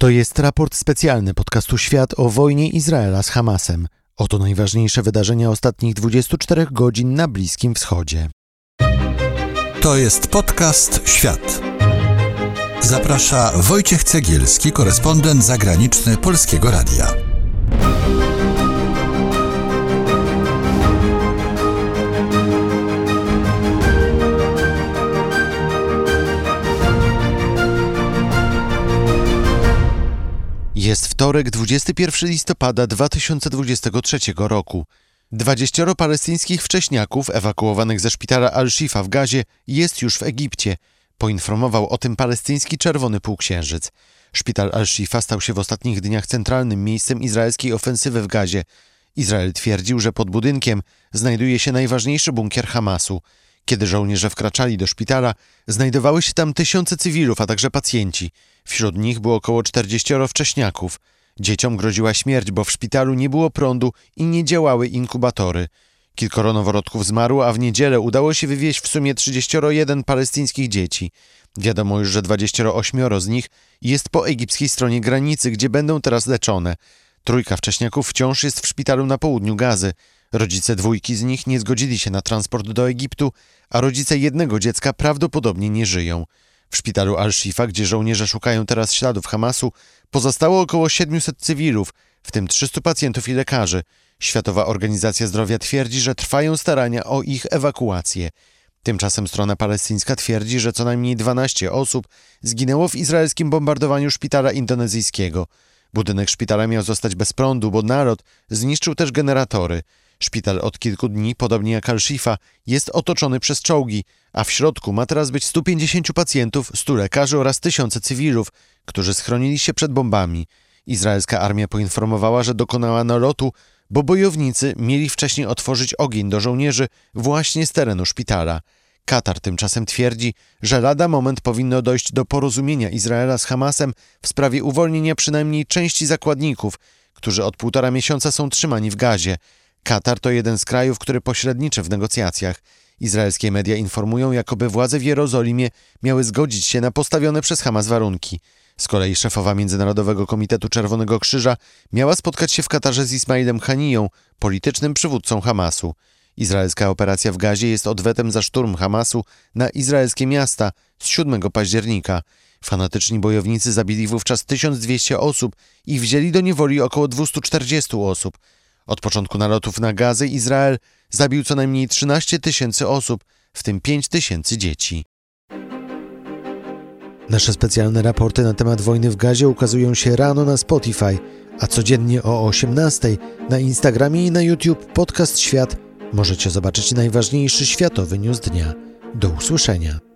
To jest raport specjalny podcastu Świat o wojnie Izraela z Hamasem. Oto najważniejsze wydarzenia ostatnich 24 godzin na Bliskim Wschodzie. To jest podcast Świat. Zaprasza Wojciech Cegielski, korespondent zagraniczny Polskiego Radia. Jest wtorek, 21 listopada 2023 roku. 20 palestyńskich wcześniaków ewakuowanych ze szpitala Al-Shifa w Gazie jest już w Egipcie. Poinformował o tym palestyński Czerwony Półksiężyc. Szpital Al-Shifa stał się w ostatnich dniach centralnym miejscem izraelskiej ofensywy w Gazie. Izrael twierdził, że pod budynkiem znajduje się najważniejszy bunkier Hamasu. Kiedy żołnierze wkraczali do szpitala, znajdowały się tam tysiące cywilów, a także pacjenci. Wśród nich było około 40 wcześniaków. Dzieciom groziła śmierć, bo w szpitalu nie było prądu i nie działały inkubatory. Kilkoro noworodków zmarło, a w niedzielę udało się wywieźć w sumie 31 palestyńskich dzieci. Wiadomo już, że 28 z nich jest po egipskiej stronie granicy, gdzie będą teraz leczone. Trójka wcześniaków wciąż jest w szpitalu na południu Gazy. Rodzice dwójki z nich nie zgodzili się na transport do Egiptu, a rodzice jednego dziecka prawdopodobnie nie żyją. W szpitalu Al-Shifa, gdzie żołnierze szukają teraz śladów Hamasu, pozostało około 700 cywilów, w tym 300 pacjentów i lekarzy. Światowa Organizacja Zdrowia twierdzi, że trwają starania o ich ewakuację. Tymczasem strona palestyńska twierdzi, że co najmniej 12 osób zginęło w izraelskim bombardowaniu szpitala indonezyjskiego. Budynek szpitala miał zostać bez prądu, bo naród zniszczył też generatory. Szpital od kilku dni, podobnie jak Al-Shifa, jest otoczony przez czołgi, a w środku ma teraz być 150 pacjentów, 100 lekarzy oraz tysiące cywilów, którzy schronili się przed bombami. Izraelska armia poinformowała, że dokonała nalotu, bo bojownicy mieli wcześniej otworzyć ogień do żołnierzy właśnie z terenu szpitala. Katar tymczasem twierdzi, że lada moment powinno dojść do porozumienia Izraela z Hamasem w sprawie uwolnienia przynajmniej części zakładników, którzy od półtora miesiąca są trzymani w gazie. Katar to jeden z krajów, który pośredniczy w negocjacjach. Izraelskie media informują, jakoby władze w Jerozolimie miały zgodzić się na postawione przez Hamas warunki. Z kolei szefowa Międzynarodowego Komitetu Czerwonego Krzyża miała spotkać się w Katarze z Ismailem Haniją, politycznym przywódcą Hamasu. Izraelska operacja w Gazie jest odwetem za szturm Hamasu na izraelskie miasta z 7 października. Fanatyczni bojownicy zabili wówczas 1200 osób i wzięli do niewoli około 240 osób. Od początku nalotów na Gazę Izrael zabił co najmniej 13 tysięcy osób, w tym 5 tysięcy dzieci. Nasze specjalne raporty na temat wojny w Gazie ukazują się rano na Spotify, a codziennie o 18 na Instagramie i na YouTube podcast Świat możecie zobaczyć najważniejszy światowy news dnia. Do usłyszenia.